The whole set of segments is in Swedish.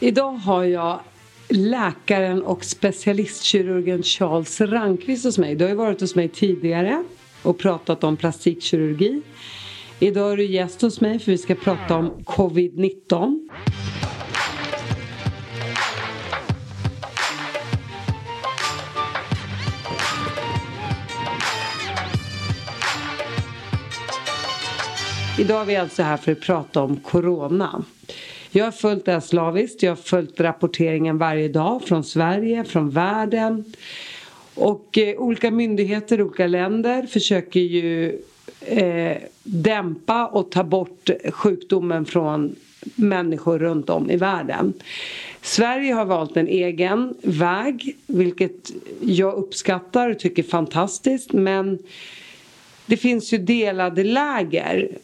Idag har jag läkaren och specialistkirurgen Charles Rankvist hos mig. Du har ju varit hos mig tidigare och pratat om plastikkirurgi. Idag är du gäst hos mig för vi ska prata om covid-19. Idag är vi alltså här för att prata om Corona. Jag har följt det här slaviskt. Jag har följt rapporteringen varje dag från Sverige, från världen. Och eh, olika myndigheter i olika länder försöker ju eh, dämpa och ta bort sjukdomen från människor runt om i världen. Sverige har valt en egen väg, vilket jag uppskattar och tycker är fantastiskt. Men det finns ju delade läger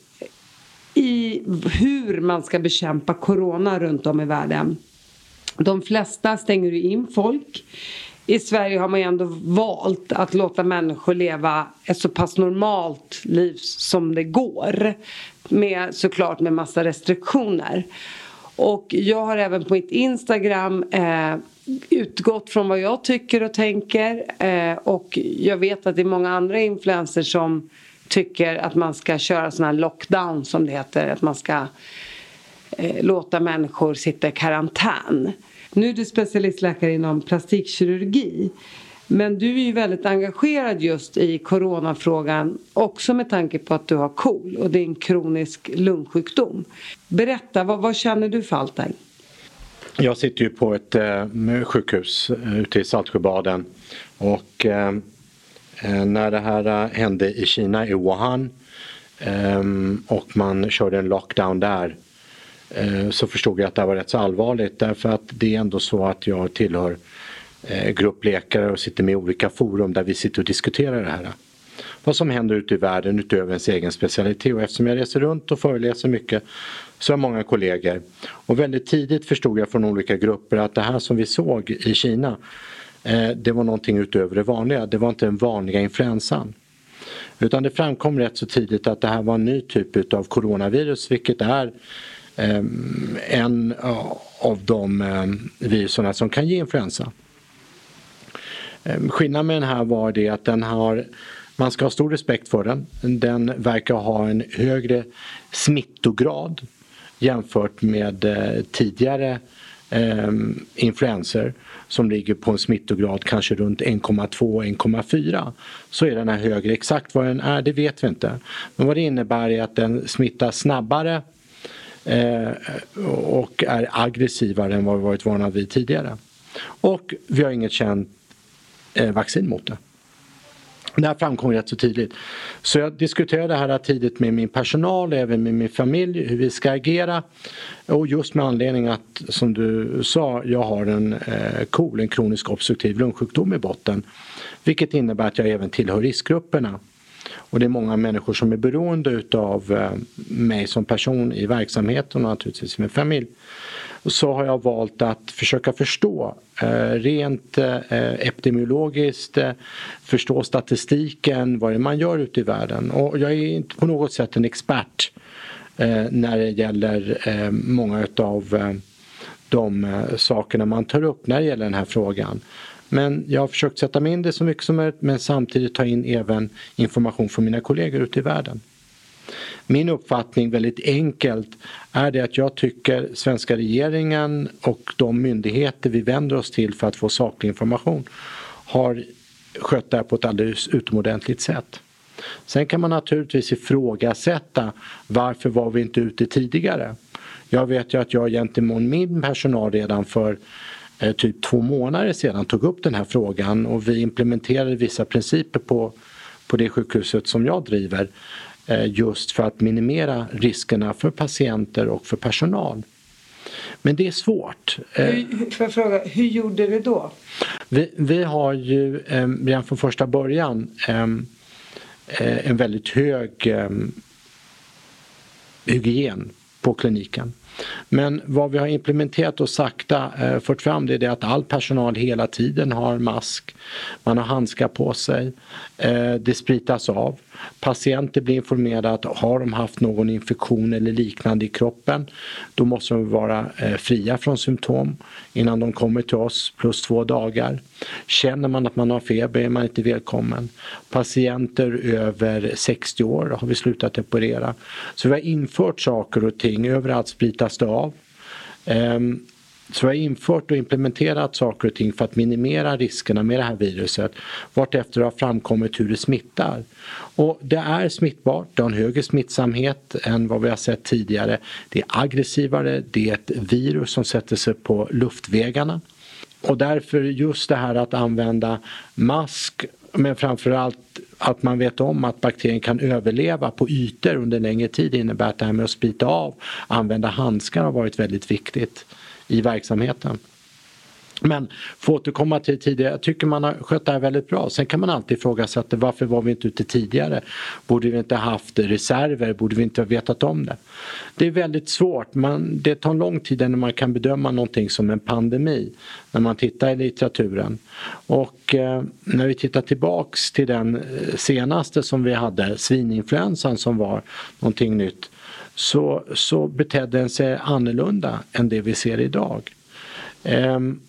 i hur man ska bekämpa corona runt om i världen. De flesta stänger in folk. I Sverige har man ju ändå valt att låta människor leva ett så pass normalt liv som det går. Med, såklart med massa restriktioner. Och jag har även på mitt Instagram eh, utgått från vad jag tycker och tänker. Eh, och jag vet att det är många andra influencers som tycker att man ska köra sån här lockdown som det heter. Att man ska eh, låta människor sitta i karantän. Nu är du specialistläkare inom plastikkirurgi. Men du är ju väldigt engagerad just i coronafrågan också med tanke på att du har KOL och det är en kronisk lungsjukdom. Berätta, vad, vad känner du för allt det här? Jag sitter ju på ett eh, sjukhus eh, ute i Saltsjöbaden och Eh, Eh, när det här eh, hände i Kina, i Wuhan ehm, och man körde en lockdown där eh, så förstod jag att det var rätt så allvarligt därför att det är ändå så att jag tillhör gruppläkare och sitter med i olika forum där vi sitter och diskuterar det här. Vad som händer ute i världen utöver ens egen specialitet och eftersom jag reser runt och föreläser mycket så har jag många kollegor. Och väldigt tidigt förstod jag från olika grupper att det här som vi såg i Kina Eh, det var någonting utöver det vanliga. Det var inte den vanliga influensan. Utan det framkom rätt så tidigt att det här var en ny typ av coronavirus vilket är eh, en eh, av de ehm, viruserna som kan ge influensa. Skillnaden med den här var det att den har man ska ha stor respekt för den. Den verkar ha en högre smittograd jämfört med tidigare eh, influenser som ligger på en smittograd kanske runt 1,2-1,4 så är den här högre. Exakt vad den är det vet vi inte. Men vad det innebär är att den smittar snabbare eh, och är aggressivare än vad vi varit vana vid tidigare. Och vi har inget känt eh, vaccin mot det. Det här framkom rätt så tydligt. Så jag diskuterade det här tidigt med min personal och även med min familj hur vi ska agera. Och just med anledning att, som du sa, jag har en eh, KOL, en kronisk obstruktiv lungsjukdom i botten. Vilket innebär att jag även tillhör riskgrupperna. Och det är många människor som är beroende utav eh, mig som person i verksamheten och naturligtvis i min familj så har jag valt att försöka förstå eh, rent eh, epidemiologiskt, förstå statistiken, vad det är man gör ute i världen. Och jag är inte på något sätt en expert när det gäller många utav de sakerna man tar upp när det gäller den här frågan. Men jag har försökt sätta mig in det så mycket som möjligt men samtidigt ta in även information från mina kollegor ute i världen. Min uppfattning väldigt enkelt är det att jag tycker svenska regeringen och de myndigheter vi vänder oss till för att få saklig information har skött det här på ett alldeles utomordentligt sätt. Sen kan man naturligtvis ifrågasätta varför var vi inte ute tidigare? Jag vet ju att jag gentemot min personal redan för typ två månader sedan tog upp den här frågan och vi implementerade vissa principer på, på det sjukhuset som jag driver Eh, just för att minimera riskerna för patienter och för personal. Men det är svårt. Eh, hur, får jag fråga, hur gjorde du då? Vi, vi har ju eh, redan från första början en väldigt hög hygien på kliniken. Men vad vi har implementerat och sakta eh, fört fram det är det att all personal hela tiden har mask, man har handskar på sig, eh, det spritas av. Patienter blir informerade att har de haft någon infektion eller liknande i kroppen då måste de vara eh, fria från symptom innan de kommer till oss plus två dagar. Känner man att man har feber är man inte välkommen. Patienter över 60 år har vi slutat operera. Så vi har infört saker och ting, överallt spritas det av. Ehm, så vi har infört och implementerat saker och ting för att minimera riskerna med det här viruset vartefter det har framkommit hur det smittar. Och det är smittbart, det har en högre smittsamhet än vad vi har sett tidigare. Det är aggressivare, det är ett virus som sätter sig på luftvägarna. Och därför just det här att använda mask men framförallt att man vet om att bakterien kan överleva på ytor under längre tid innebär att det här med att sprita av, använda handskar har varit väldigt viktigt i verksamheten. Men för att återkomma till tidigare, jag tycker man har skött det här väldigt bra. Sen kan man alltid ifrågasätta varför var vi inte ute tidigare? Borde vi inte haft reserver? Borde vi inte ha vetat om det? Det är väldigt svårt. Man, det tar lång tid innan man kan bedöma någonting som en pandemi när man tittar i litteraturen. Och eh, när vi tittar tillbaks till den eh, senaste som vi hade, svininfluensan som var någonting nytt, så, så betedde den sig annorlunda än det vi ser idag. Um,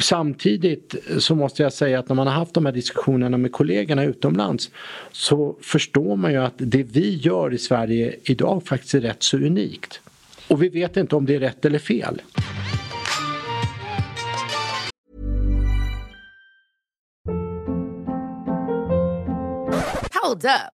Samtidigt så måste jag säga att när man har haft de här diskussionerna med kollegorna utomlands så förstår man ju att det vi gör i Sverige idag faktiskt är rätt så unikt. Och vi vet inte om det är rätt eller fel. Hold up.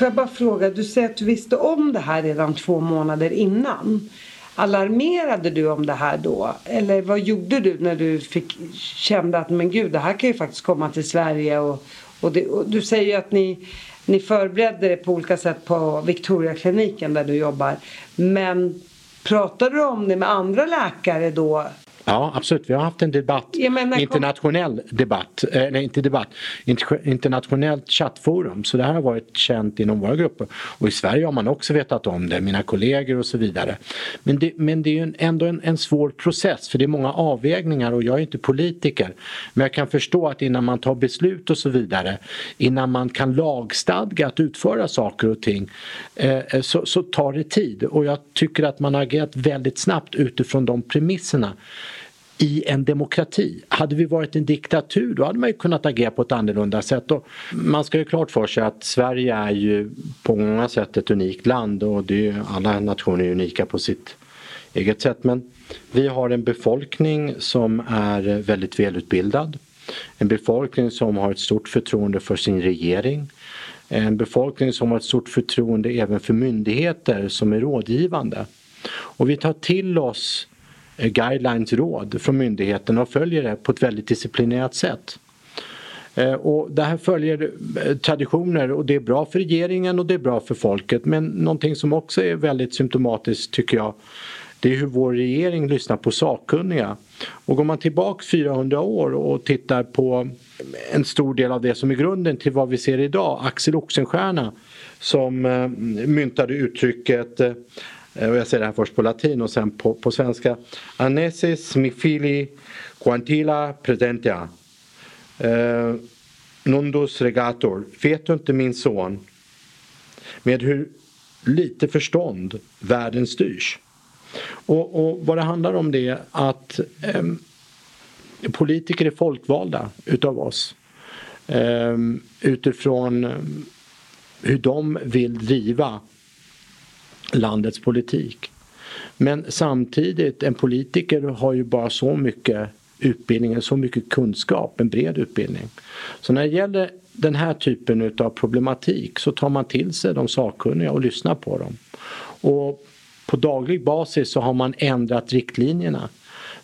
Får jag bara fråga, du säger att du visste om det här redan två månader innan. Alarmerade du om det här då? Eller vad gjorde du när du fick, kände att men gud, det här kan ju faktiskt komma till Sverige och, och, det, och du säger ju att ni, ni förberedde det på olika sätt på Victoriakliniken där du jobbar. Men pratade du om det med andra läkare då Ja absolut, vi har haft en debatt, menar, internationell debatt, eller eh, inte debatt, internationellt chattforum. Så det här har varit känt inom våra grupper. Och i Sverige har man också vetat om det, mina kollegor och så vidare. Men det, men det är ju ändå en, en svår process för det är många avvägningar och jag är inte politiker. Men jag kan förstå att innan man tar beslut och så vidare, innan man kan lagstadga att utföra saker och ting, eh, så, så tar det tid. Och jag tycker att man har agerat väldigt snabbt utifrån de premisserna i en demokrati. Hade vi varit en diktatur då hade man ju kunnat agera på ett annorlunda sätt. Och man ska ju klart för sig att Sverige är ju på många sätt ett unikt land och det är ju, alla nationer är unika på sitt eget sätt. Men vi har en befolkning som är väldigt välutbildad. En befolkning som har ett stort förtroende för sin regering. En befolkning som har ett stort förtroende även för myndigheter som är rådgivande. Och vi tar till oss Eh, guidelines, råd från myndigheten och följer det på ett väldigt disciplinerat sätt. Eh, och det här följer eh, traditioner och det är bra för regeringen och det är bra för folket men någonting som också är väldigt symptomatiskt tycker jag det är hur vår regering lyssnar på sakkunniga. Och går man tillbaks 400 år och tittar på en stor del av det som är grunden till vad vi ser idag, Axel Oxenstierna som myntade uttrycket Eh, och jag säger det här först på latin och sen på, på svenska. Anesis mi fili quantila presentia. Eh, nundus regator. Vet du inte min son med hur lite förstånd världen styrs? Och, och vad det handlar om det är att eh, politiker är folkvalda utav oss. Eh, utifrån hur de vill driva landets politik. Men samtidigt, en politiker har ju bara så mycket utbildning, så mycket kunskap, en bred utbildning. Så när det gäller den här typen utav problematik så tar man till sig de sakkunniga och lyssnar på dem. Och på daglig basis så har man ändrat riktlinjerna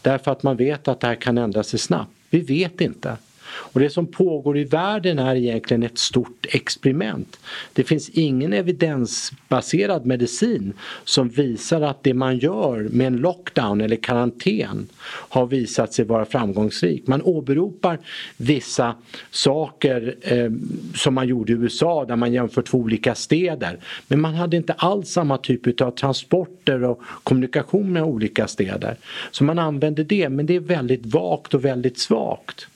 därför att man vet att det här kan ändra sig snabbt. Vi vet inte. Och det som pågår i världen är egentligen ett stort experiment. Det finns ingen evidensbaserad medicin som visar att det man gör med en lockdown eller karantän har visat sig vara framgångsrik. Man åberopar vissa saker eh, som man gjorde i USA där man jämför två olika städer. Men man hade inte alls samma typ av transporter och kommunikation med olika städer. Så man använde det men det är väldigt vagt och väldigt svagt.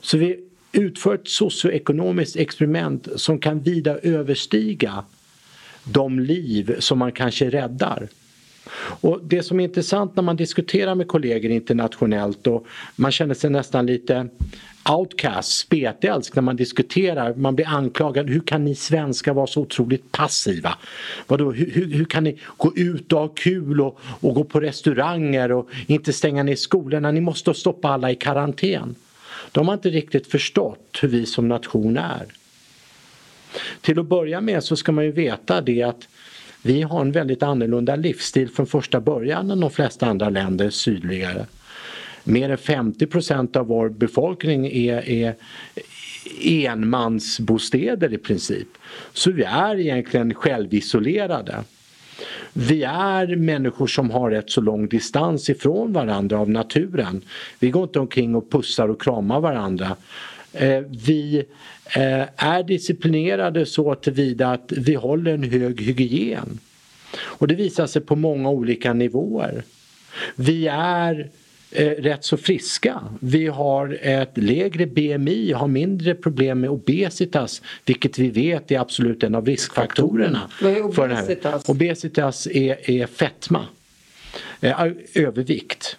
Så vi utför ett socioekonomiskt experiment som kan vida överstiga de liv som man kanske räddar. Och det som är intressant när man diskuterar med kollegor internationellt och man känner sig nästan lite outcast, spetälsk när man diskuterar. Man blir anklagad. Hur kan ni svenskar vara så otroligt passiva? Vadå, hur, hur, hur kan ni gå ut och ha kul och, och gå på restauranger och inte stänga ner skolorna? Ni måste stoppa alla i karantän. De har inte riktigt förstått hur vi som nation är. Till att börja med så ska man ju veta det att vi har en väldigt annorlunda livsstil från första början än de flesta andra länder sydligare. Mer än 50% av vår befolkning är, är enmansbostäder i princip. Så vi är egentligen självisolerade. Vi är människor som har rätt så lång distans ifrån varandra av naturen. Vi går inte omkring och pussar och kramar varandra. Eh, vi eh, är disciplinerade så tillvida att vi håller en hög hygien. Och det visar sig på många olika nivåer. Vi är rätt så friska. Vi har ett lägre BMI, har mindre problem med obesitas vilket vi vet är absolut en av riskfaktorerna. Vad är obesitas? Obesitas är, är fetma, eh, övervikt.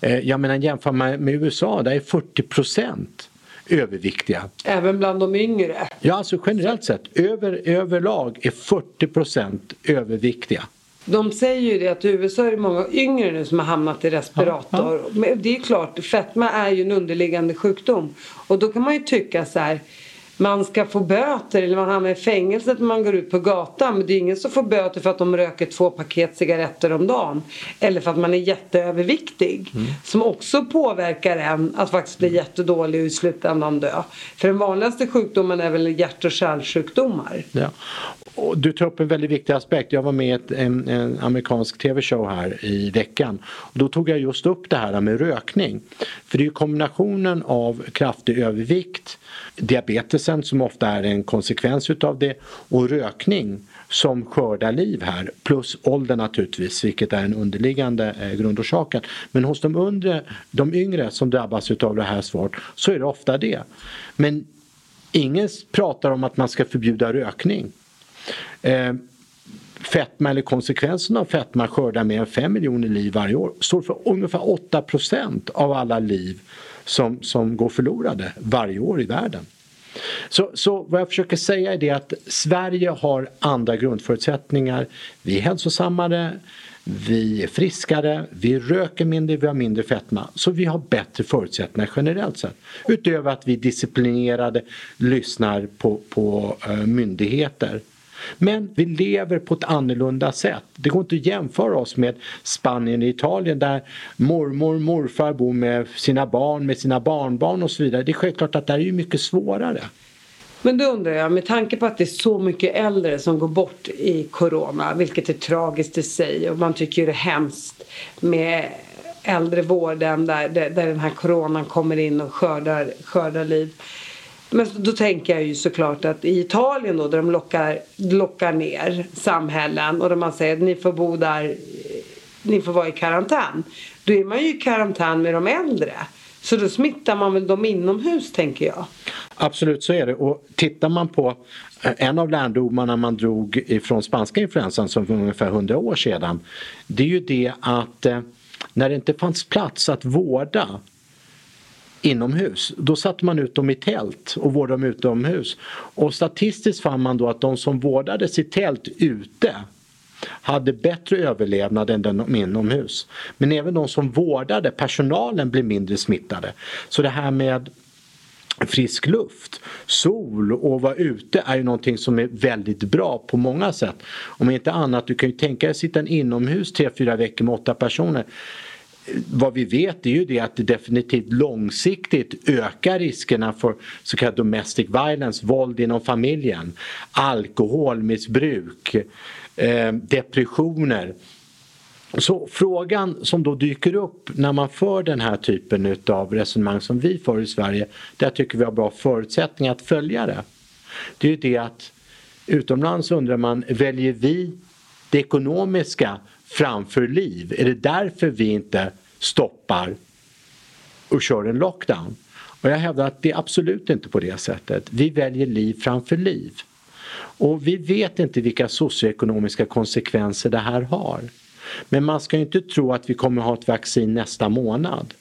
Eh, jag menar jämför man med USA, där är 40 procent överviktiga. Även bland de yngre? Ja, alltså generellt sett över, överlag är 40 procent överviktiga. De säger ju det att i USA är det många yngre nu som har hamnat i respirator. Ja, ja. Men det är klart, fetma är ju en underliggande sjukdom. Och då kan man ju tycka så här man ska få böter eller man hamnar i fängelset när man går ut på gatan. Men det är ingen som får böter för att de röker två paket cigaretter om dagen. Eller för att man är jätteöverviktig. Mm. Som också påverkar en att faktiskt bli jättedålig och i slutändan dö. För den vanligaste sjukdomen är väl hjärt och kärlsjukdomar. Ja. Och du tar upp en väldigt viktig aspekt. Jag var med i en, en amerikansk tv-show här i veckan. Och då tog jag just upp det här med rökning. För det är ju kombinationen av kraftig övervikt, diabetesen som ofta är en konsekvens utav det och rökning som skördar liv här plus ålder naturligtvis vilket är en underliggande eh, grundorsaken. Men hos de, undre, de yngre som drabbas utav det här svårt så är det ofta det. Men ingen pratar om att man ska förbjuda rökning. Eh, fetma eller konsekvenserna av fetma skördar mer än 5 miljoner liv varje år. Står för ungefär 8 procent av alla liv som, som går förlorade varje år i världen. Så, så vad jag försöker säga är det att Sverige har andra grundförutsättningar. Vi är hälsosammare, vi är friskare, vi röker mindre, vi har mindre fetma. Så vi har bättre förutsättningar generellt sett. Utöver att vi disciplinerade lyssnar på, på eh, myndigheter. Men vi lever på ett annorlunda sätt. Det går inte att jämföra oss med Spanien och Italien där mormor och morfar bor med sina barn, med sina barnbarn och så vidare. Det är självklart att det är mycket svårare. Men då undrar jag, med tanke på att det är så mycket äldre som går bort i Corona, vilket är tragiskt i sig och man tycker det är hemskt med äldrevården där, där, där den här coronan kommer in och skördar, skördar liv. Men då tänker jag ju såklart att i Italien då där de lockar, lockar ner samhällen och där man säger att ni får bo där, eh, ni får vara i karantän. Då är man ju i karantän med de äldre. Så då smittar man väl dem inomhus tänker jag. Absolut så är det och tittar man på eh, en av lärdomarna man drog ifrån spanska influensan som för ungefär 100 år sedan det är ju det att eh, när det inte fanns plats att vårda inomhus. Då satte man ut dem i tält och vårdade dem utomhus. Och statistiskt fann man då att de som vårdades i tält ute hade bättre överlevnad än de inomhus. Men även de som vårdade, personalen, blev mindre smittade. Så det här med frisk luft, sol och vara ute är ju någonting som är väldigt bra på många sätt. Om inte annat, du kan ju tänka dig att sitta inomhus tre, fyra veckor med åtta personer vad vi vet är ju det att det definitivt långsiktigt ökar riskerna för så kallad domestic violence, våld inom familjen, alkoholmissbruk, eh, depressioner. Så frågan som då dyker upp när man för den här typen av resonemang som vi för i Sverige, där tycker vi har bra förutsättningar att följa det. Det är ju det att utomlands undrar man, väljer vi det ekonomiska framför liv? Är det därför vi inte stoppar och kör en lockdown? Och jag hävdar att det är absolut inte på det sättet. Vi väljer liv framför liv. Och vi vet inte vilka socioekonomiska konsekvenser det här har. Men man ska inte tro att vi kommer ha ett vaccin nästa månad.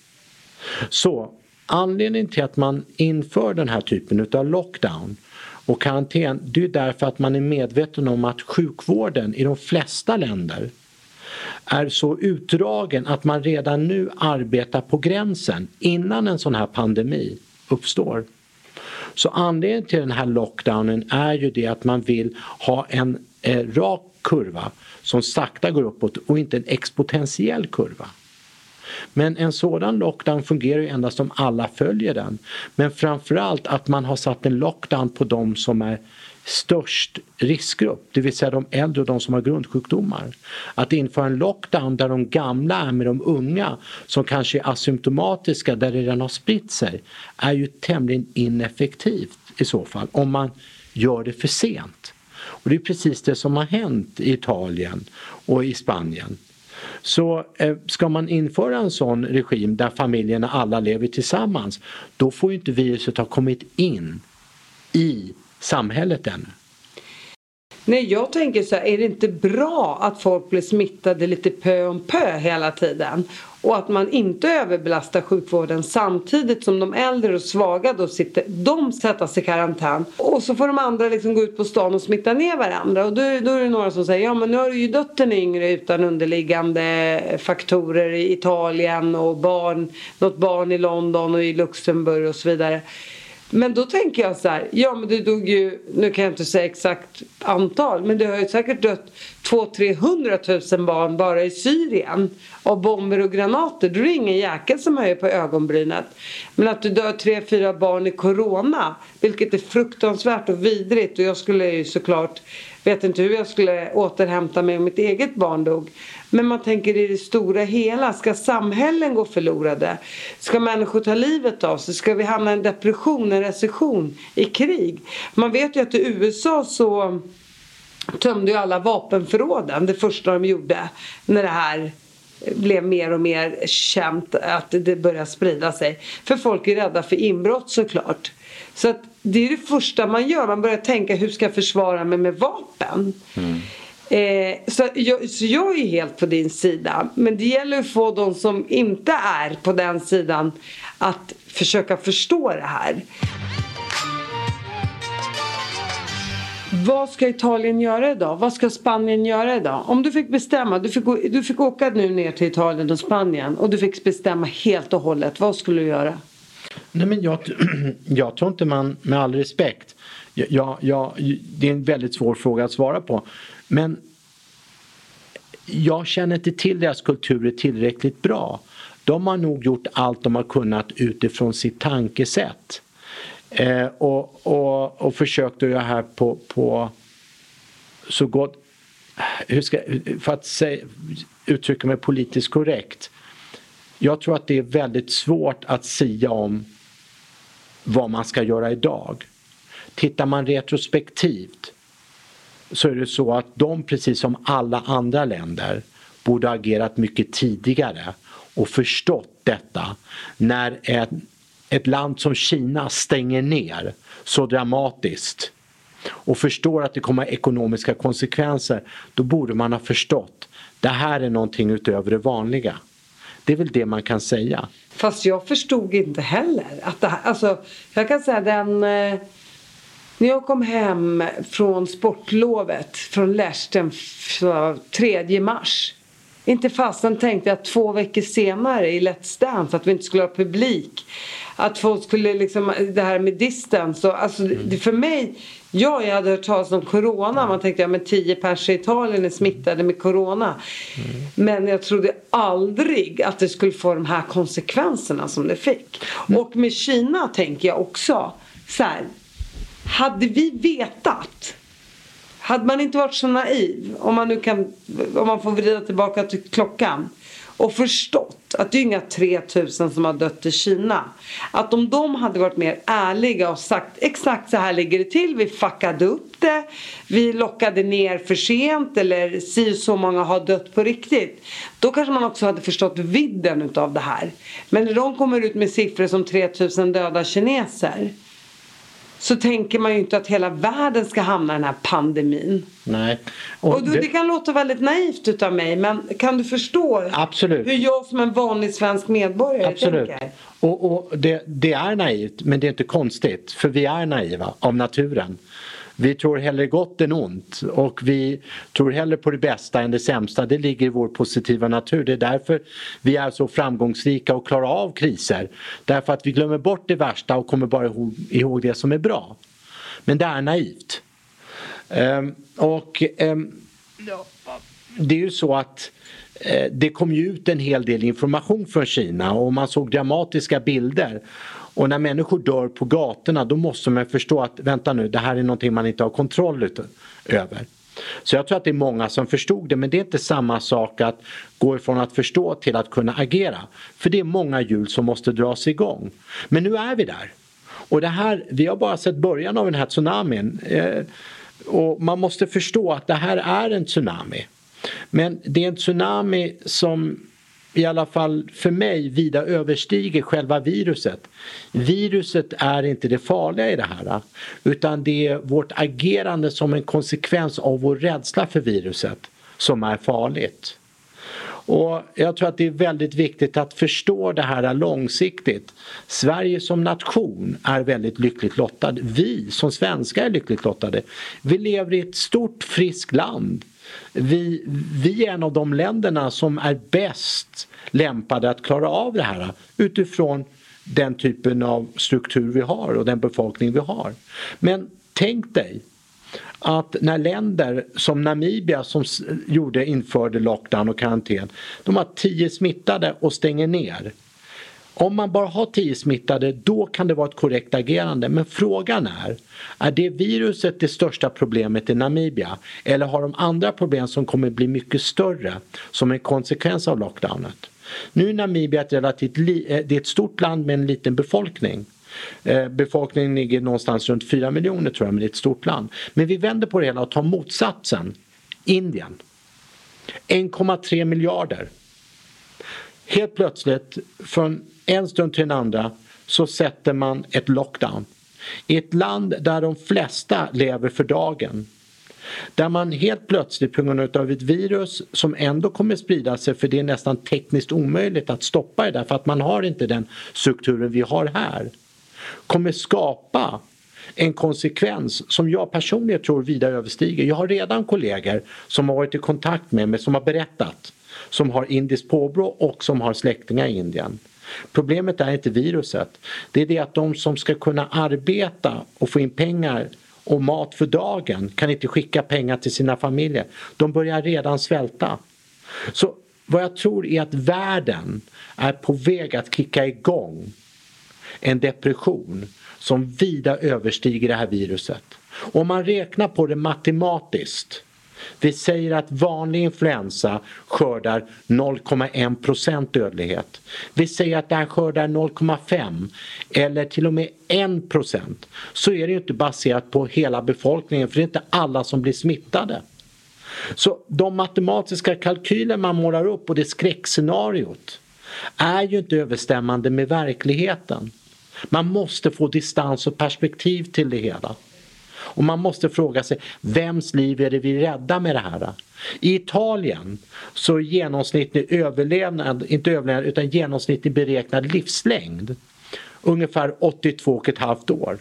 Så anledningen till att man inför den här typen av lockdown och karantän det är därför att man är medveten om att sjukvården i de flesta länder är så utdragen att man redan nu arbetar på gränsen innan en sån här pandemi uppstår. Så anledningen till den här lockdownen är ju det att man vill ha en eh, rak kurva som sakta går uppåt och inte en exponentiell kurva. Men en sådan lockdown fungerar ju endast om alla följer den. Men framförallt att man har satt en lockdown på de som är störst riskgrupp, det vill säga de äldre och de som har grundsjukdomar. Att införa en lockdown där de gamla är med de unga som kanske är asymptomatiska där det redan har spritt sig är ju tämligen ineffektivt i så fall om man gör det för sent. Och det är precis det som har hänt i Italien och i Spanien. Så eh, ska man införa en sån regim där familjerna alla lever tillsammans då får ju inte viruset ha kommit in i samhället ännu. Nej, jag tänker så här, är det inte bra att folk blir smittade lite pö om pö hela tiden? Och att man inte överbelastar sjukvården samtidigt som de äldre och svaga då sitter, de sättas i karantän. Och så får de andra liksom gå ut på stan och smitta ner varandra. Och då, då är det några som säger, ja men nu har du ju dött en yngre utan underliggande faktorer i Italien och barn, något barn i London och i Luxemburg och så vidare. Men då tänker jag så här, ja men det dog ju, nu kan jag inte säga exakt antal, men det har ju säkert dött 200-300 000 barn bara i Syrien av bomber och granater. Då är det ingen jäkel som höjer på ögonbrynet. Men att du dör 3-4 barn i Corona, vilket är fruktansvärt och vidrigt och jag skulle ju såklart vet inte hur jag skulle återhämta mig om mitt eget barn dog. Men man tänker i det stora hela, ska samhällen gå förlorade? Ska människor ta livet av sig? Ska vi hamna i en depression, en recession, i krig? Man vet ju att i USA så tömde ju alla vapenförråden det första de gjorde när det här blev mer och mer känt att det började sprida sig. För folk är rädda för inbrott såklart. Så att det är det första man gör. Man börjar tänka hur ska jag försvara mig med vapen? Mm. Eh, så, jag, så jag är helt på din sida. Men det gäller att få de som inte är på den sidan att försöka förstå det här. Vad ska Italien göra idag? Vad ska Spanien göra idag? Om du fick bestämma, du fick, du fick åka nu ner till Italien och Spanien och du fick bestämma helt och hållet. Vad skulle du göra? Nej, men jag, jag tror inte man, med all respekt, jag, jag, det är en väldigt svår fråga att svara på. Men jag känner inte till deras kulturer tillräckligt bra. De har nog gjort allt de har kunnat utifrån sitt tankesätt. Eh, och, och, och försökt att göra här på, på så gott, hur ska, för att säga, uttrycka mig politiskt korrekt. Jag tror att det är väldigt svårt att sia om vad man ska göra idag. Tittar man retrospektivt så är det så att de precis som alla andra länder borde ha agerat mycket tidigare och förstått detta när ett, ett land som Kina stänger ner så dramatiskt och förstår att det kommer ekonomiska konsekvenser, då borde man ha förstått det här är någonting utöver det vanliga. Det är väl det man kan säga. Fast jag förstod inte heller att det här, alltså jag kan säga den eh, när jag kom hem från sportlovet från Lärst den 3 mars inte fasen tänkte jag två veckor senare i Let's Dance att vi inte skulle ha publik. Att folk skulle liksom, det här med distance och alltså mm. det, för mig Ja, jag hade hört talas om corona. Man tänkte ja men tio pers i Italien är smittade med corona. Mm. Men jag trodde aldrig att det skulle få de här konsekvenserna som det fick. Mm. Och med Kina tänker jag också så här. Hade vi vetat hade man inte varit så naiv, om man nu kan, om man får vrida tillbaka till klockan och förstått att det är inga 3000 som har dött i Kina. Att om de hade varit mer ärliga och sagt exakt så här ligger det till, vi fuckade upp det, vi lockade ner för sent eller si så många har dött på riktigt. Då kanske man också hade förstått vidden utav det här. Men när de kommer ut med siffror som 3000 döda kineser så tänker man ju inte att hela världen ska hamna i den här pandemin. Nej. Och, och det... det... kan låta väldigt naivt utav mig men kan du förstå Absolut. hur jag som en vanlig svensk medborgare Absolut. tänker? Och, och det, det, är naivt men det är inte konstigt för vi är naiva av naturen. Vi tror hellre gott än ont och vi tror hellre på det bästa än det sämsta. Det ligger i vår positiva natur. Det är därför vi är så framgångsrika och klarar av kriser. Därför att vi glömmer bort det värsta och kommer bara ihåg, det som är bra. Men det är naivt. Ehm, och ehm, det är ju så att eh, det kom ju ut en hel del information från Kina och man såg dramatiska bilder. Och när människor dör på gatorna då måste man förstå att vänta nu, det här är någonting man inte har kontroll över. Så jag tror att det är många som förstod det men det är inte samma sak att gå ifrån att förstå till att kunna agera. För det är många hjul som måste dras igång. Men nu är vi där. Och det här, vi har bara sett början av den här tsunamin. Eh, och man måste förstå att det här är en tsunami. Men det är en tsunami som i alla fall för mig vida överstiger själva viruset. Viruset är inte det farliga i det här utan det är vårt agerande som en konsekvens av vår rädsla för viruset som är farligt. Och jag tror att det är väldigt viktigt att förstå det här långsiktigt. Sverige som nation är väldigt lyckligt lottad. Vi som svenskar är lyckligt lottade. Vi lever i ett stort friskt land vi, vi är en av de länderna som är bäst lämpade att klara av det här utifrån den typen av struktur vi har och den befolkning vi har. Men tänk dig att när länder som Namibia som gjorde, införde lockdown och karantän, de har tio smittade och stänger ner. Om man bara har 10 smittade då kan det vara ett korrekt agerande men frågan är är det viruset det största problemet i Namibia eller har de andra problem som kommer bli mycket större som en konsekvens av lockdownet? Nu är Namibia ett relativt eh, det är ett stort land med en liten befolkning. Eh, befolkningen ligger någonstans runt 4 miljoner tror jag men det är ett stort land. Men vi vänder på det hela och tar motsatsen. Indien. 1,3 miljarder. Helt plötsligt från en stund till den andra så sätter man ett lockdown. I ett land där de flesta lever för dagen. Där man helt plötsligt på grund av ett virus som ändå kommer sprida sig för det är nästan tekniskt omöjligt att stoppa det därför att man har inte den strukturen vi har här. Kommer skapa en konsekvens som jag personligen tror vida överstiger. Jag har redan kollegor som har varit i kontakt med mig som har berättat som har indiskt påbrå och som har släktingar i Indien. Problemet är inte viruset. Det är det att de som ska kunna arbeta och få in pengar och mat för dagen kan inte skicka pengar till sina familjer. De börjar redan svälta. Så vad jag tror är att världen är på väg att kicka igång en depression som vida överstiger det här viruset. Om man räknar på det matematiskt vi säger att vanlig influensa skördar 0,1% dödlighet. Vi säger att det här skördar 0,5 eller till och med 1% Så är det ju inte baserat på hela befolkningen för det är inte alla som blir smittade. Så de matematiska kalkyler man målar upp och det skräckscenariot är ju inte överstämmande med verkligheten. Man måste få distans och perspektiv till det hela. Och man måste fråga sig, vems liv är det vi räddar med det här? I Italien så är genomsnittlig överlevnad, inte överlevnad, utan genomsnittlig beräknad livslängd ungefär 82,5 år.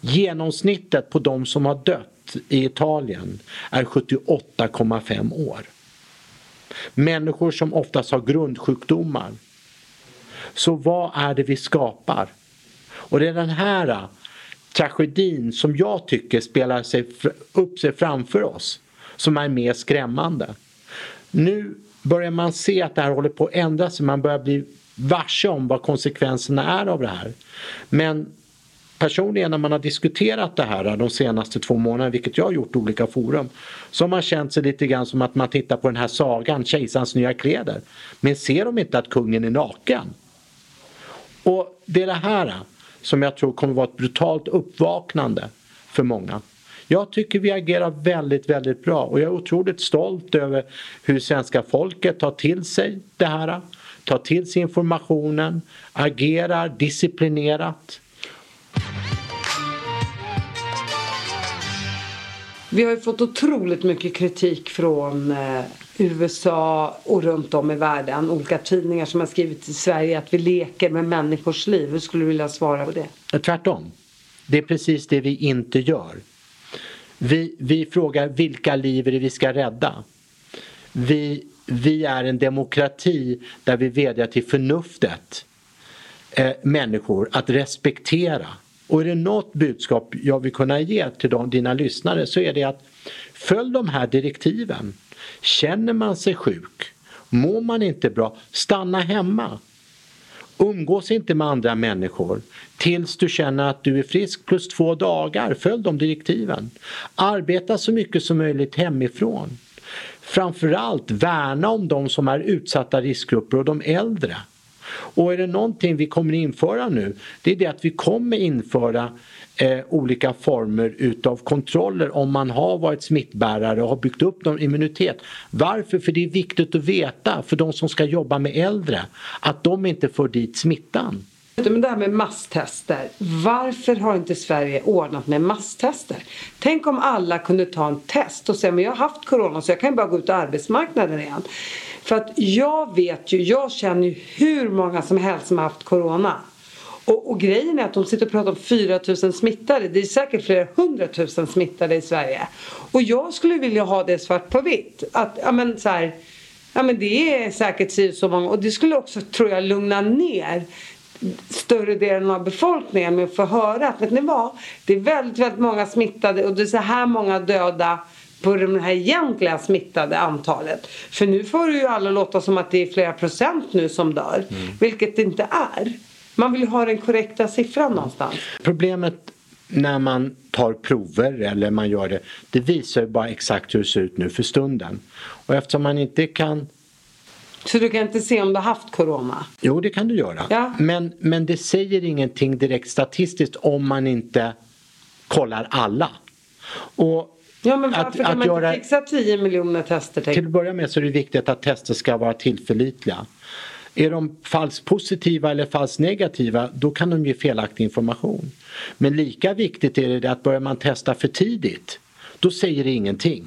Genomsnittet på de som har dött i Italien är 78,5 år. Människor som oftast har grundsjukdomar. Så vad är det vi skapar? Och det är den här tragedin som jag tycker spelar sig upp sig framför oss som är mer skrämmande. Nu börjar man se att det här håller på att ändra sig, man börjar bli varse om vad konsekvenserna är av det här. Men personligen när man har diskuterat det här de senaste två månaderna, vilket jag har gjort i olika forum, så har man känt sig lite grann som att man tittar på den här sagan, Kejsarens nya kläder. Men ser de inte att kungen är naken? Och det är det här som jag tror kommer vara ett brutalt uppvaknande för många. Jag tycker vi agerar väldigt, väldigt bra och jag är otroligt stolt över hur svenska folket tar till sig det här, tar till sig informationen, agerar disciplinerat. Vi har ju fått otroligt mycket kritik från eh, USA och runt om i världen. Olika tidningar som har skrivit i Sverige att vi leker med människors liv. Hur skulle du vilja svara på det? Tvärtom. Det är precis det vi inte gör. Vi, vi frågar vilka liv är det vi ska rädda? Vi, vi är en demokrati där vi vädjar till förnuftet eh, människor att respektera. Och är det något budskap jag vill kunna ge till de, dina lyssnare så är det att följ de här direktiven. Känner man sig sjuk, mår man inte bra, stanna hemma. Umgås inte med andra människor tills du känner att du är frisk plus två dagar. Följ de direktiven. Arbeta så mycket som möjligt hemifrån. Framförallt värna om de som är utsatta riskgrupper och de äldre. Och är det någonting vi kommer införa nu, det är det att vi kommer införa eh, olika former utav kontroller om man har varit smittbärare och har byggt upp någon immunitet. Varför? För det är viktigt att veta för de som ska jobba med äldre att de inte får dit smittan. Men det här med masstester. Varför har inte Sverige ordnat med masstester? Tänk om alla kunde ta en test och säga men jag har haft corona så jag kan bara gå ut på arbetsmarknaden igen. För att jag vet ju, jag känner ju hur många som helst som har haft corona. Och, och, grejen är att de sitter och pratar om 4000 smittade. Det är säkert flera hundratusen smittade i Sverige. Och jag skulle vilja ha det svart på vitt. Att, ja men så här, ja men det är säkert så många. Och det skulle också, tror jag, lugna ner större delen av befolkningen med att få höra att vet ni vad? Det är väldigt, väldigt många smittade och det är så här många döda på det här egentliga smittade antalet. För nu får det ju alla låta som att det är flera procent nu som dör. Mm. Vilket det inte är. Man vill ju ha den korrekta siffran någonstans. Problemet när man tar prover eller man gör det, det visar ju bara exakt hur det ser ut nu för stunden. Och eftersom man inte kan så du kan inte se om du har haft corona? Jo, det kan du göra. Ja. Men, men det säger ingenting direkt statistiskt om man inte kollar alla. Och Ja men varför att, kan att man göra, inte fixa 10 miljoner tester? Till att börja med så är det viktigt att tester ska vara tillförlitliga. Är de falskt positiva eller falskt negativa då kan de ge felaktig information. Men lika viktigt är det att börjar man testa för tidigt då säger det ingenting.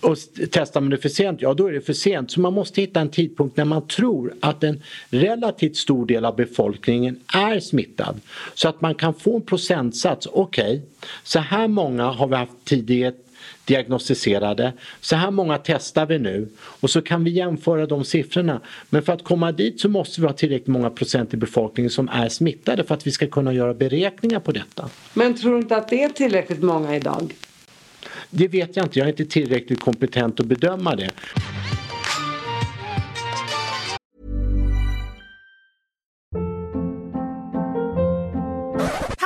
Och testar man det för sent, ja då är det för sent. Så man måste hitta en tidpunkt när man tror att en relativt stor del av befolkningen är smittad. Så att man kan få en procentsats, okej, okay, så här många har vi haft tidigt diagnostiserade. Så här många testar vi nu och så kan vi jämföra de siffrorna. Men för att komma dit så måste vi ha tillräckligt många procent i befolkningen som är smittade för att vi ska kunna göra beräkningar på detta. Men tror du inte att det är tillräckligt många idag? Det vet jag inte, jag är inte tillräckligt kompetent att bedöma det.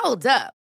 Hold up.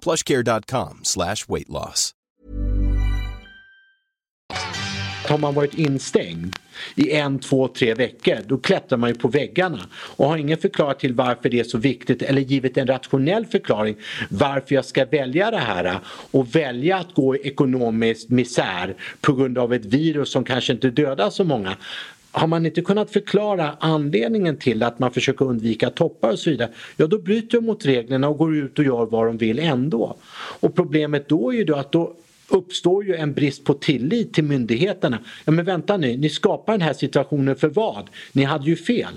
plushcare.com slash weight loss. Har man varit instängd i en, två, tre veckor då klättrar man ju på väggarna och har ingen förklarat till varför det är så viktigt eller givit en rationell förklaring varför jag ska välja det här och välja att gå i ekonomisk misär på grund av ett virus som kanske inte dödar så många har man inte kunnat förklara anledningen till att man försöker undvika toppar och så vidare, ja då bryter de mot reglerna och går ut och gör vad de vill ändå. Och problemet då är ju då att då uppstår ju en brist på tillit till myndigheterna. Ja men vänta nu, ni skapar den här situationen för vad? Ni hade ju fel.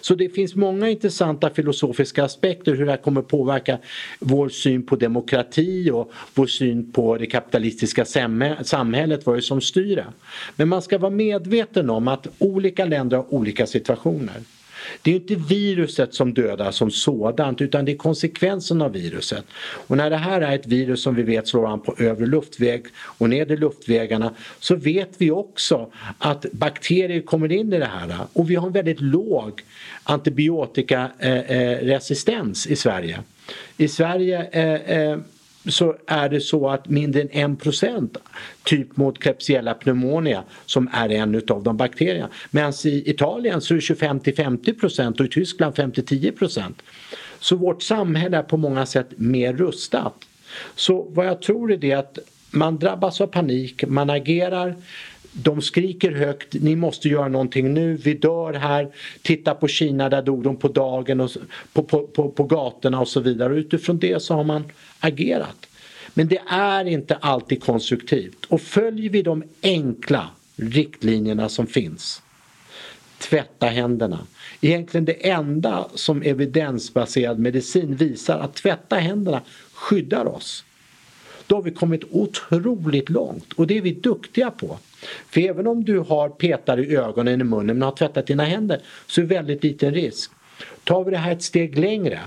Så det finns många intressanta filosofiska aspekter hur det här kommer påverka vår syn på demokrati och vår syn på det kapitalistiska samhället, vad det är som styr det. Men man ska vara medveten om att olika länder har olika situationer. Det är inte viruset som dödar som sådant utan det är konsekvensen av viruset. Och när det här är ett virus som vi vet slår an på övre luftväg och nedre luftvägarna så vet vi också att bakterier kommer in i det här och vi har en väldigt låg antibiotikaresistens i Sverige. I Sverige eh, eh, så är det så att mindre än 1% typ mot Klebsiella pneumonia som är en utav de bakterierna. Medan i Italien så är det 25 50% och i Tyskland 5-10%. Så vårt samhälle är på många sätt mer rustat. Så vad jag tror är det att man drabbas av panik, man agerar de skriker högt, ni måste göra någonting nu, vi dör här. Titta på Kina, där dog de på dagen och på, på, på, på gatorna och så vidare. Och utifrån det så har man agerat. Men det är inte alltid konstruktivt. Och följer vi de enkla riktlinjerna som finns, tvätta händerna. Egentligen det enda som evidensbaserad medicin visar att tvätta händerna skyddar oss. Då har vi kommit otroligt långt och det är vi duktiga på. För även om du har petar i ögonen, i munnen men har tvättat dina händer så är det väldigt liten risk. Tar vi det här ett steg längre,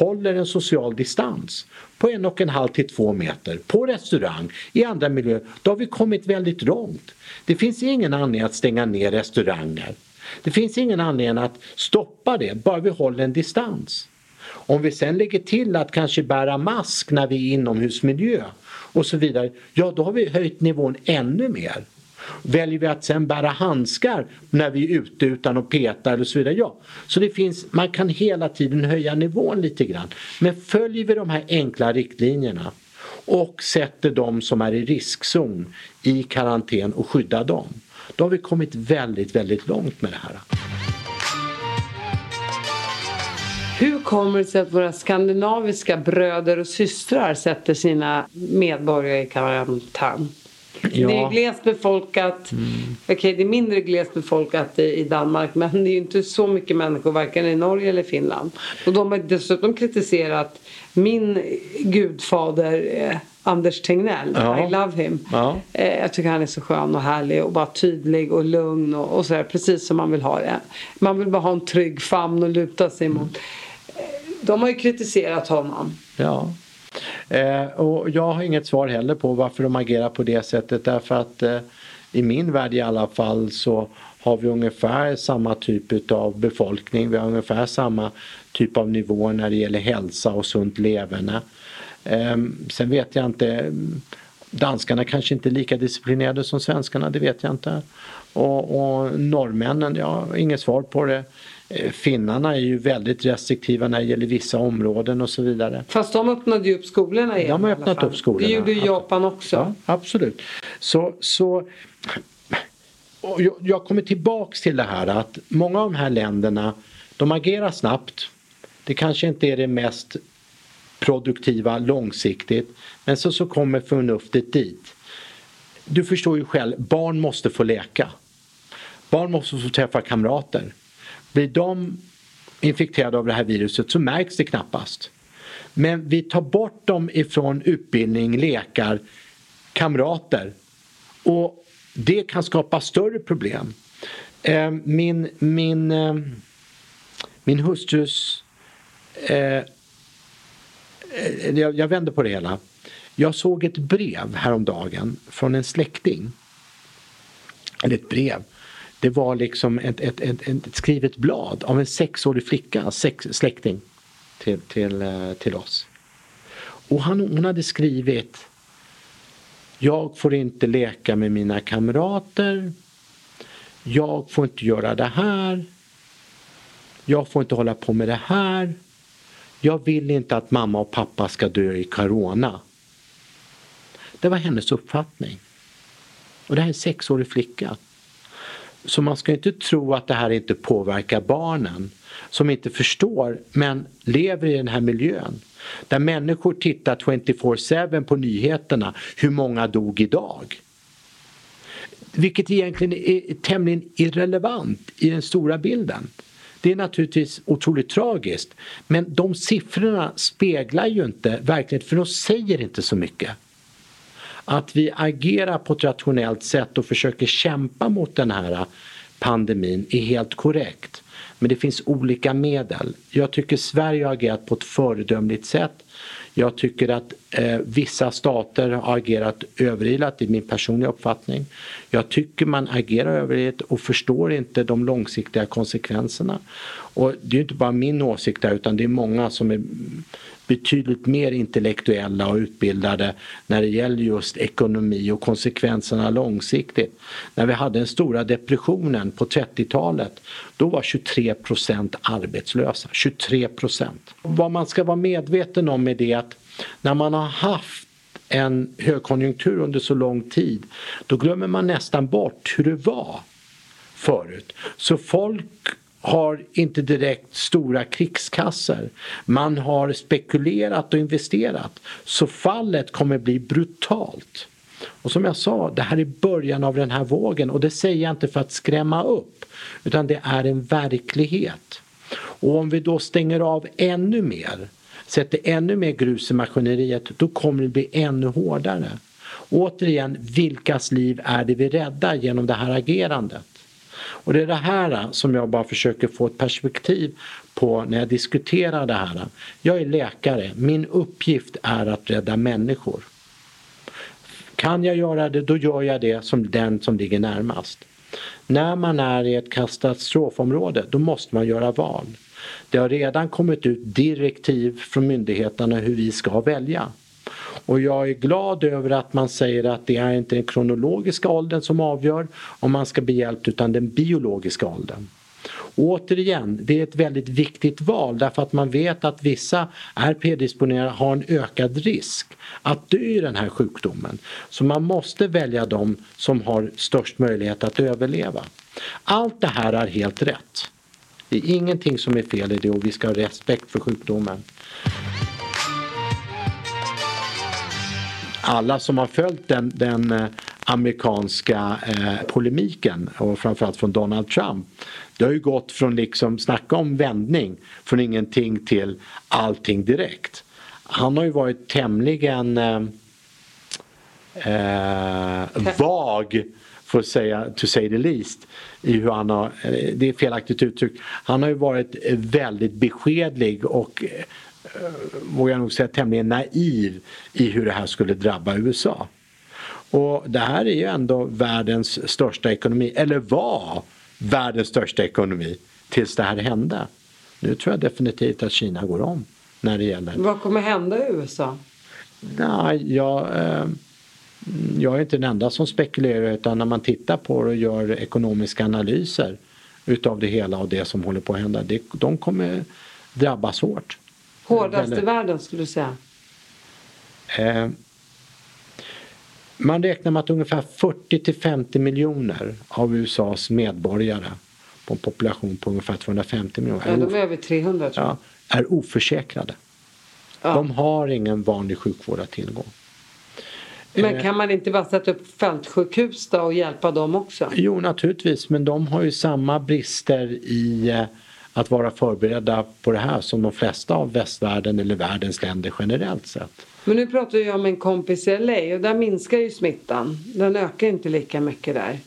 håller en social distans på en och en halv till två meter på restaurang, i andra miljöer, då har vi kommit väldigt långt. Det finns ingen anledning att stänga ner restauranger. Det finns ingen anledning att stoppa det, bara vi håller en distans. Om vi sen lägger till att kanske bära mask när vi är inomhusmiljö och så vidare, ja då har vi höjt nivån ännu mer. Väljer vi att sen bära handskar när vi är ute utan att peta eller så vidare? Ja. Så det finns, man kan hela tiden höja nivån lite grann. Men följer vi de här enkla riktlinjerna och sätter de som är i riskzon i karantän och skyddar dem. Då har vi kommit väldigt, väldigt långt med det här. Hur kommer det sig att våra skandinaviska bröder och systrar sätter sina medborgare i karantän? Ja. Det är glest befolkat. Mm. Okej, okay, det är mindre glest befolkat i, i, Danmark men det är ju inte så mycket människor varken i Norge eller Finland. Och de har dessutom kritiserat min gudfader eh, Anders Tegnell, ja. I love him. Ja. Eh, jag tycker han är så skön och härlig och bara tydlig och lugn och, och sådär precis som man vill ha det. Man vill bara ha en trygg famn och luta sig mot. Eh, de har ju kritiserat honom. Ja. Eh, och jag har inget svar heller på varför de agerar på det sättet därför att eh, i min värld i alla fall så har vi ungefär samma typ av befolkning. Vi har ungefär samma typ av nivå när det gäller hälsa och sunt leverne. Eh, sen vet jag inte Danskarna kanske inte är lika disciplinerade som svenskarna, det vet jag inte. Och, och norrmännen, jag har inget svar på det. Eh, finnarna är ju väldigt restriktiva när det gäller vissa områden och så vidare. Fast de öppnade ju upp skolorna igen. De har öppnat upp skolorna. Det gjorde ju Japan också. Ja, absolut. Så, så jag, jag kommer tillbaks till det här att många av de här länderna de agerar snabbt. Det kanske inte är det mest produktiva långsiktigt men så, så kommer förnuftet dit. Du förstår ju själv, barn måste få leka. Barn måste få träffa kamrater. Blir de infekterade av det här viruset så märks det knappast. Men vi tar bort dem ifrån utbildning, lekar, kamrater och det kan skapa större problem. Eh, min, min, eh, min hustrus... Eh, jag, jag vänder på det hela. Jag såg ett brev häromdagen från en släkting. Eller ett brev. Det var liksom ett, ett, ett, ett skrivet blad av en sexårig flicka, sex, släkting till, till, eh, till oss. Och han, hon hade skrivit Jag får inte leka med mina kamrater. Jag får inte göra det här. Jag får inte hålla på med det här. Jag vill inte att mamma och pappa ska dö i corona. Det var hennes uppfattning. Och det här är en sexårig flicka. Så man ska inte tro att det här inte påverkar barnen som inte förstår men lever i den här miljön. Där människor tittar 24-7 på nyheterna. Hur många dog idag? Vilket egentligen är tämligen irrelevant i den stora bilden. Det är naturligtvis otroligt tragiskt men de siffrorna speglar ju inte verkligheten för de säger inte så mycket. Att vi agerar på ett rationellt sätt och försöker kämpa mot den här pandemin är helt korrekt. Men det finns olika medel. Jag tycker Sverige har agerat på ett föredömligt sätt. Jag tycker att eh, vissa stater har agerat överilat i min personliga uppfattning. Jag tycker man agerar överilat och förstår inte de långsiktiga konsekvenserna. Och det är inte bara min åsikt där utan det är många som är betydligt mer intellektuella och utbildade när det gäller just ekonomi och konsekvenserna långsiktigt. När vi hade den stora depressionen på 30-talet då var 23 procent arbetslösa. 23 procent. Vad man ska vara medveten om är det att när man har haft en högkonjunktur under så lång tid då glömmer man nästan bort hur det var förut. Så folk har inte direkt stora krigskassor. Man har spekulerat och investerat. Så fallet kommer bli brutalt. Och som jag sa, det här är början av den här vågen och det säger jag inte för att skrämma upp utan det är en verklighet. Och om vi då stänger av ännu mer, sätter ännu mer grus i maskineriet, då kommer det bli ännu hårdare. Återigen, vilkas liv är det vi räddar genom det här agerandet? Och det är det här som jag bara försöker få ett perspektiv på när jag diskuterar det här. Jag är läkare, min uppgift är att rädda människor. Kan jag göra det, då gör jag det som den som ligger närmast. När man är i ett katastrofområde, då måste man göra val. Det har redan kommit ut direktiv från myndigheterna hur vi ska välja. Och jag är glad över att man säger att det är inte den kronologiska åldern som avgör om man ska bli hjälpt utan den biologiska åldern. Och återigen, det är ett väldigt viktigt val därför att man vet att vissa är predisponerade, har en ökad risk att dö i den här sjukdomen. Så man måste välja de som har störst möjlighet att överleva. Allt det här är helt rätt. Det är ingenting som är fel i det och vi ska ha respekt för sjukdomen. Alla som har följt den, den eh, amerikanska eh, polemiken och framförallt från Donald Trump. Det har ju gått från liksom, snacka om vändning, från ingenting till allting direkt. Han har ju varit tämligen eh, eh, vag, för att säga, to say the least, i hur han har, eh, det är felaktigt uttryck, han har ju varit väldigt beskedlig och Eh, vågar jag nog säga, tämligen naiv i hur det här skulle drabba USA. Och det här är ju ändå världens största ekonomi, eller var världens största ekonomi tills det här hände. Nu tror jag definitivt att Kina går om när det gäller... Vad kommer hända i USA? Nej, jag, eh, jag är inte den enda som spekulerar utan när man tittar på det och gör ekonomiska analyser utav det hela och det som håller på att hända, det, de kommer drabbas hårt. Hårdast i världen skulle du säga? Eh, man räknar med att ungefär 40 till 50 miljoner av USAs medborgare på en population på ungefär 250 miljoner ja, de är över 300 tror jag. Ja, är oförsäkrade. Ja. De har ingen vanlig sjukvård att tillgå. Men kan man inte bara sätta upp fältsjukhus då och hjälpa dem också? Jo, naturligtvis, men de har ju samma brister i eh, att vara förberedda på det här som de flesta av västvärlden eller världens länder generellt sett. Men nu pratar jag med en kompis i LA och där minskar ju smittan. Den ökar inte lika mycket där.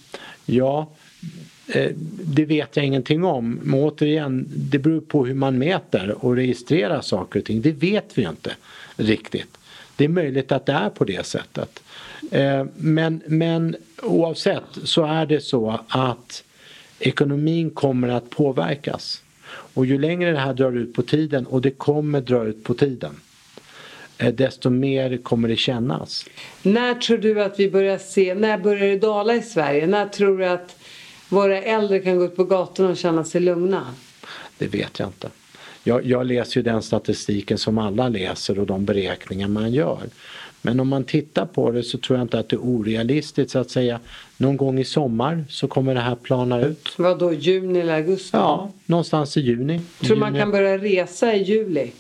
Ja, eh, det vet jag ingenting om. Men återigen, det beror på hur man mäter och registrerar saker och ting. Det vet vi ju inte riktigt. Det är möjligt att det är på det sättet. Eh, men, men oavsett så är det så att ekonomin kommer att påverkas. Och ju längre det här drar ut på tiden, och det kommer dra ut på tiden, eh, desto mer kommer det kännas. När tror du att vi börjar se, när börjar det dala i Sverige? När tror du att våra äldre kan gå ut på gatorna och känna sig lugna? Det vet jag inte. Jag, jag läser ju den statistiken som alla läser och de beräkningar man gör. Men om man tittar på det så tror jag inte att det är orealistiskt att säga. Någon gång i sommar så kommer det här plana ut. Vad då, juni eller augusti? Ja, någonstans i juni. Tror man juni. kan börja resa i juli?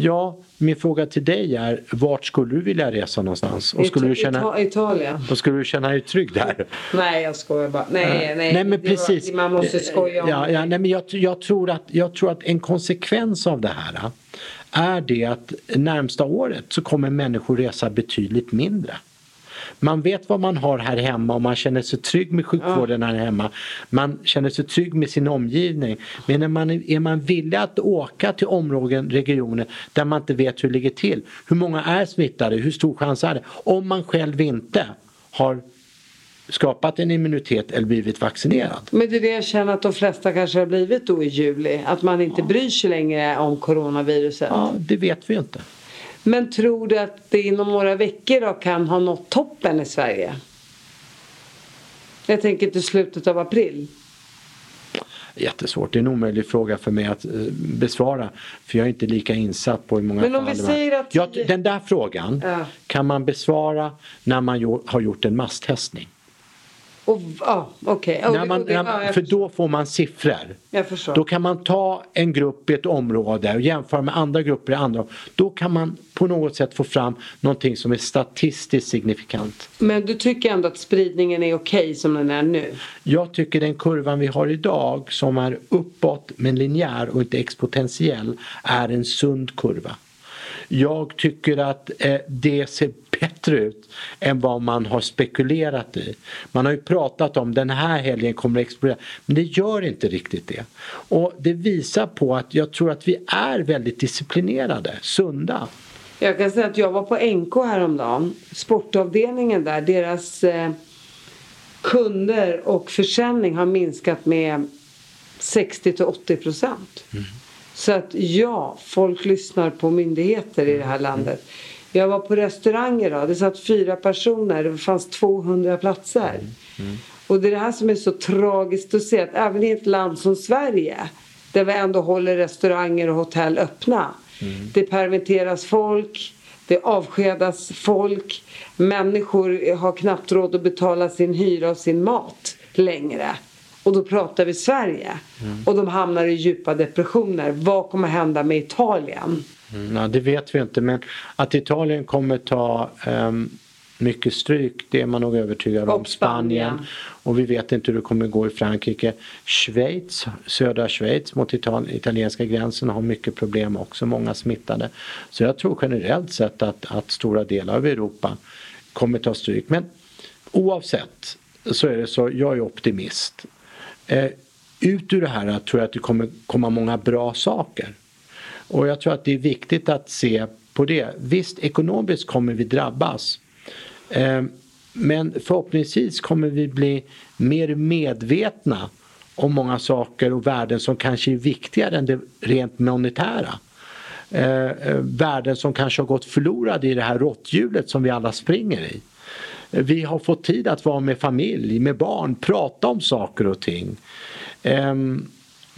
Ja, min fråga till dig är vart skulle du vilja resa någonstans? Och skulle du känna, Ita- Italien? och skulle du känna dig trygg där? Nej, jag skojar bara. Nej, nej. nej men det var- precis. Man måste skoja om ja, ja, nej, men jag, jag, tror att, jag tror att en konsekvens av det här är det att närmsta året så kommer människor resa betydligt mindre. Man vet vad man har här hemma och man känner sig trygg med sjukvården här hemma. Man känner sig trygg med sin omgivning. Men när man, är man villig att åka till områden, regioner där man inte vet hur det ligger till. Hur många är smittade? Hur stor chans är det? Om man själv inte har skapat en immunitet eller blivit vaccinerad. Men det är det jag känner att de flesta kanske har blivit då i juli. Att man inte bryr sig längre om coronaviruset. Ja, det vet vi inte. Men tror du att det inom några veckor då kan ha nått toppen i Sverige? Jag tänker till slutet av april. Jättesvårt, det är en omöjlig fråga för mig att eh, besvara. För jag är inte lika insatt på hur många Men om fall vi säger att ja, Den där frågan Ja. kan man besvara när man har gjort en masstestning. Och, ja, okej. Och När man, när, för förstår. då får man siffror. Då kan man ta en grupp i ett område och jämföra med andra grupper i andra. Då kan man på något sätt få fram någonting som är statistiskt signifikant. Men du tycker ändå att spridningen är okej som den är nu? Jag tycker den kurvan vi har idag som är uppåt men linjär och inte exponentiell är en sund kurva. Jag tycker att eh, det ser bättre ut än vad man har spekulerat i. Man har ju pratat om den här helgen kommer att explodera men det gör inte riktigt det. Och det visar på att jag tror att vi är väldigt disciplinerade, sunda. Jag kan säga att jag var på NK häromdagen. Sportavdelningen där, deras eh, kunder och försäljning har minskat med 60 till 80 procent. Så att ja, folk lyssnar på myndigheter i det här landet. Jag var på restauranger då. Det satt fyra personer. Det fanns 200 platser. Och det är det här som är så tragiskt att se att även i ett land som Sverige där vi ändå håller restauranger och hotell öppna. Det permitteras folk, det avskedas folk, människor har knappt råd att betala sin hyra och sin mat längre. Och då pratar vi Sverige. Och de hamnar i djupa depressioner. Vad kommer hända med Italien? Mm, ja, det vet vi inte men att Italien kommer ta ehm, mycket stryk det är man nog övertygad om. Och Spanien. Och vi vet inte hur det kommer gå i Frankrike. Schweiz, södra Schweiz mot Ital italienska gränsen har mycket problem också, många smittade. Så jag tror generellt sett att, att stora delar av Europa kommer ta stryk. Men oavsett så är det så, jag är optimist. Eh, ut ur det här tror jag att det kommer komma många bra saker. Och jag tror att det är viktigt att se på det. Visst, ekonomiskt kommer vi drabbas. Eh, men förhoppningsvis kommer vi bli mer medvetna om många saker och värden som kanske är viktigare än det rent monetära. Eh, eh, värden som kanske har gått förlorade i det här råtthjulet som vi alla springer i. Vi har fått tid att vara med familj, med barn, prata om saker och ting. Ehm,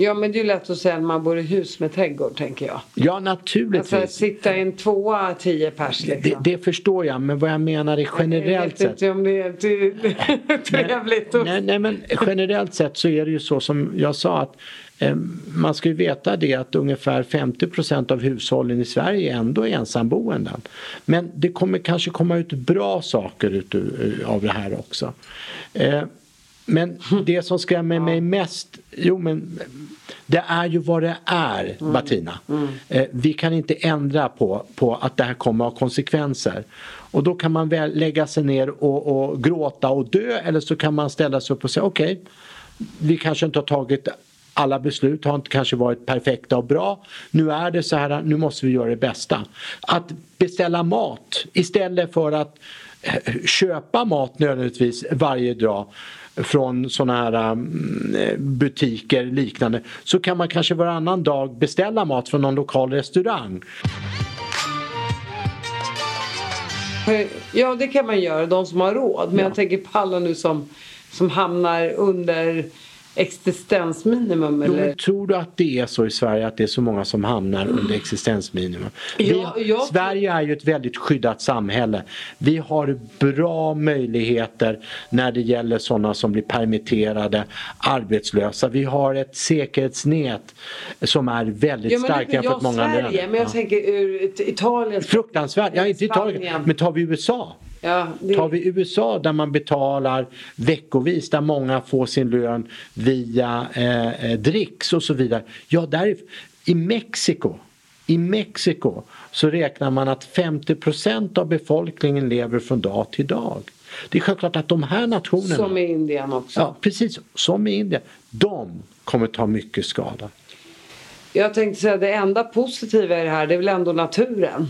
Ja men det är ju lätt att säga att man bor i hus med trädgård tänker jag. Ja naturligtvis. Alltså sitta i en tvåa, tio pers liksom. det, det förstår jag men vad jag menar är generellt Jag vet inte om det är trevligt. och- Nej, nej men generellt sett så är det ju så som jag sa att eh, man ska ju veta det att ungefär 50% av hushållen i Sverige ändå är ensamboenden. Men det kommer kanske komma ut bra saker ut ur- av det här också. Eh, men det som skrämmer mig mest, jo men det är ju vad det är Martina. Eh, vi kan inte ändra på, på att det här kommer att ha konsekvenser. Och då kan man väl lägga sig ner och, och gråta och dö eller så kan man ställa sig upp och säga okej, vi kanske inte har tagit alla beslut har inte kanske varit perfekta och bra. Nu är det så här, nu måste vi göra det bästa. Att beställa mat istället för att eh, köpa mat nödvändigtvis varje dag från sådana här mm, butiker liknande så kan man kanske varannan dag beställa mat från någon lokal restaurang. Ja det kan man göra, de som har råd. Men jag tänker på alla nu som, som hamnar under existensminimum. Jo, Eller? men tror du att det är så i Sverige att det är så många som hamnar under existensminimum? Vi, Ja, jag- Sverige är ju ett väldigt skyddat samhälle. Vi har bra möjligheter när det gäller sådana som blir permitterade, arbetslösa. Vi har ett säkerhetsnät som är väldigt Ja, starkt jämfört med många Sverige, länder. men jag Ja. tänker ur Italien. Fruktansvärt, ja inte Italien, men tar vi USA? Ja, det, Tar vi USA där man betalar veckovis där många får sin lön via eh, eh, dricks och så vidare. Ja, där är, i Mexiko i Mexiko så räknar man att 50% av befolkningen lever från dag till dag. Det är självklart att de här nationerna, som i Indien också. ja, precis som i Indien, de kommer ta mycket skada. Jag tänkte säga det enda positiva i det här det är väl ändå naturen.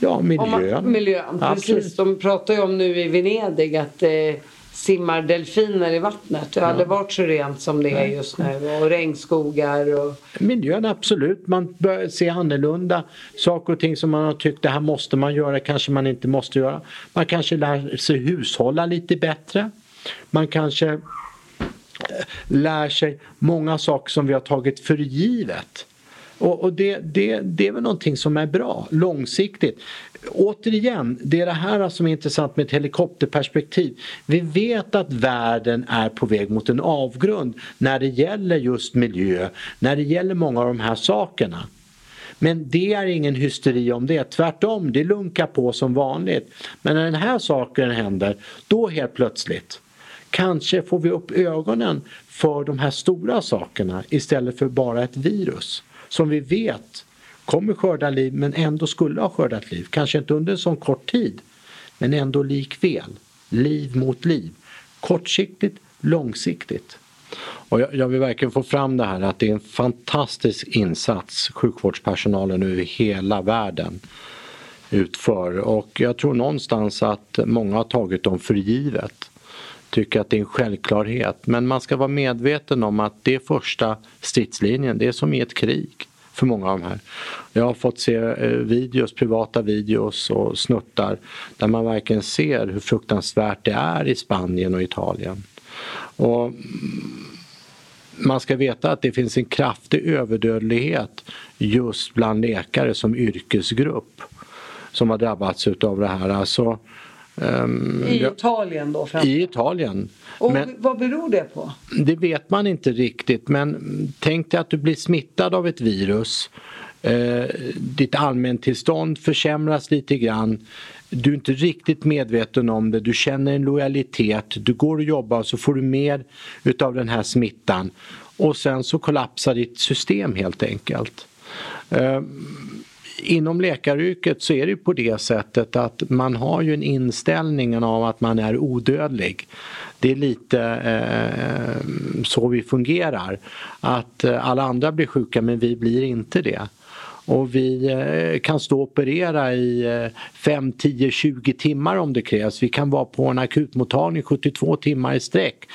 Ja, Om miljön. man, miljön, Absolut. precis. De pratar ju om nu i Venedig att det simmar delfiner i vattnet. Det har aldrig varit så rent som det är just nu. Och regnskogar och... Miljön absolut, man börjar se annorlunda saker och ting som man har tyckt det här måste man göra, kanske man inte måste göra. Man kanske lär sig hushålla lite bättre. Man kanske eh, lär sig många saker som vi har tagit för givet. Och, och det, det, det är väl någonting som är bra långsiktigt. Återigen, det är det här som är intressant med ett helikopterperspektiv. Vi vet att världen är på väg mot en avgrund när det gäller just miljö, när det gäller många av de här sakerna. Men det är ingen hysteri om det, tvärtom, det lunkar på som vanligt. Men när den här saken händer, då helt plötsligt kanske får vi upp ögonen för de här stora sakerna istället för bara ett virus som vi vet kommer skörda liv men ändå skulle ha skördat liv. Kanske inte under en sån kort tid men ändå likväl. Liv mot liv. Kortsiktigt, långsiktigt. Och jag, jag vill verkligen få fram det här att det är en fantastisk insats sjukvårdspersonalen över hela världen utför och jag tror någonstans att många har tagit dem för givet. Tycker att det är en självklarhet men man ska vara medveten om att det är första stridslinjen, det är som i ett krig för många av de här. Jag har fått se eh, videos, privata videos och snuttar där man verkligen ser hur fruktansvärt det är i Spanien och Italien. Och man ska veta att det finns en kraftig överdödlighet just bland läkare som yrkesgrupp som har drabbats utav det här. Alltså, ehm, I ja, Italien då framför I Italien. Och Men vad beror det på? det vet man inte riktigt men tänk dig att du blir smittad av ett virus. Eh, ditt allmäntillstånd försämras lite grann. Du är inte riktigt medveten om det, du känner en lojalitet, du går och jobbar och så får du mer utav den här smittan och sen så kollapsar ditt system helt enkelt. Eh, inom läkaryrket så är det ju på det sättet att man har ju en inställning av att man är odödlig. Det är lite eh, så vi fungerar. Att eh, alla andra blir sjuka men vi blir inte det och vi eh, kan stå och operera i 5, 10, 20 timmar om det krävs. Vi kan vara på en akutmottagning 72 timmar i sträck.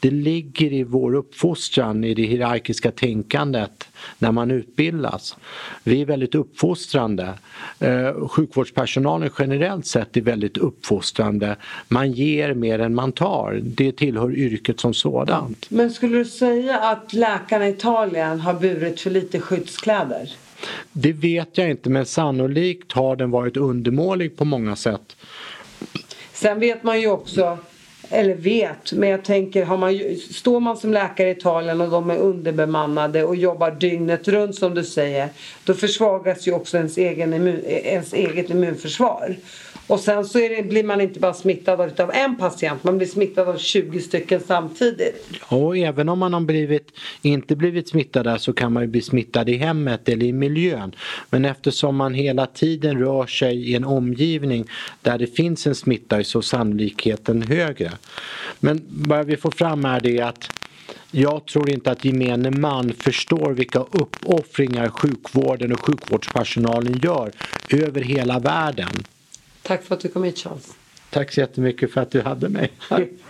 Det ligger i vår uppfostran, i det hierarkiska tänkandet när man utbildas. Vi är väldigt uppfostrande. Eh, sjukvårdspersonalen generellt sett är väldigt uppfostrande. Man ger mer än man tar. Det tillhör yrket som sådant. Men skulle du säga att läkarna i Italien har burit för lite skyddskläder? Det vet jag inte men sannolikt har den varit undermålig på många sätt. Sen vet man ju också eller vet, men jag tänker har man, står man som läkare i Italien och de är underbemannade och jobbar dygnet runt som du säger då försvagas ju också ens, egen immun, ens eget immunförsvar. Och sen så det, blir man inte bara smittad av en patient, man blir smittad av 20 stycken samtidigt. Och även om man har blivit, inte blivit smittad där så kan man ju bli smittad i hemmet eller i miljön. Men eftersom man hela tiden rör sig i en omgivning där det finns en smitta så är sannolikheten högre. Men vad vi får fram är det att jag tror inte att gemene man förstår vilka uppoffringar sjukvården och sjukvårdspersonalen gör över hela världen. Tack för att du kom hit Charles. Tack så jättemycket för att du hade mig.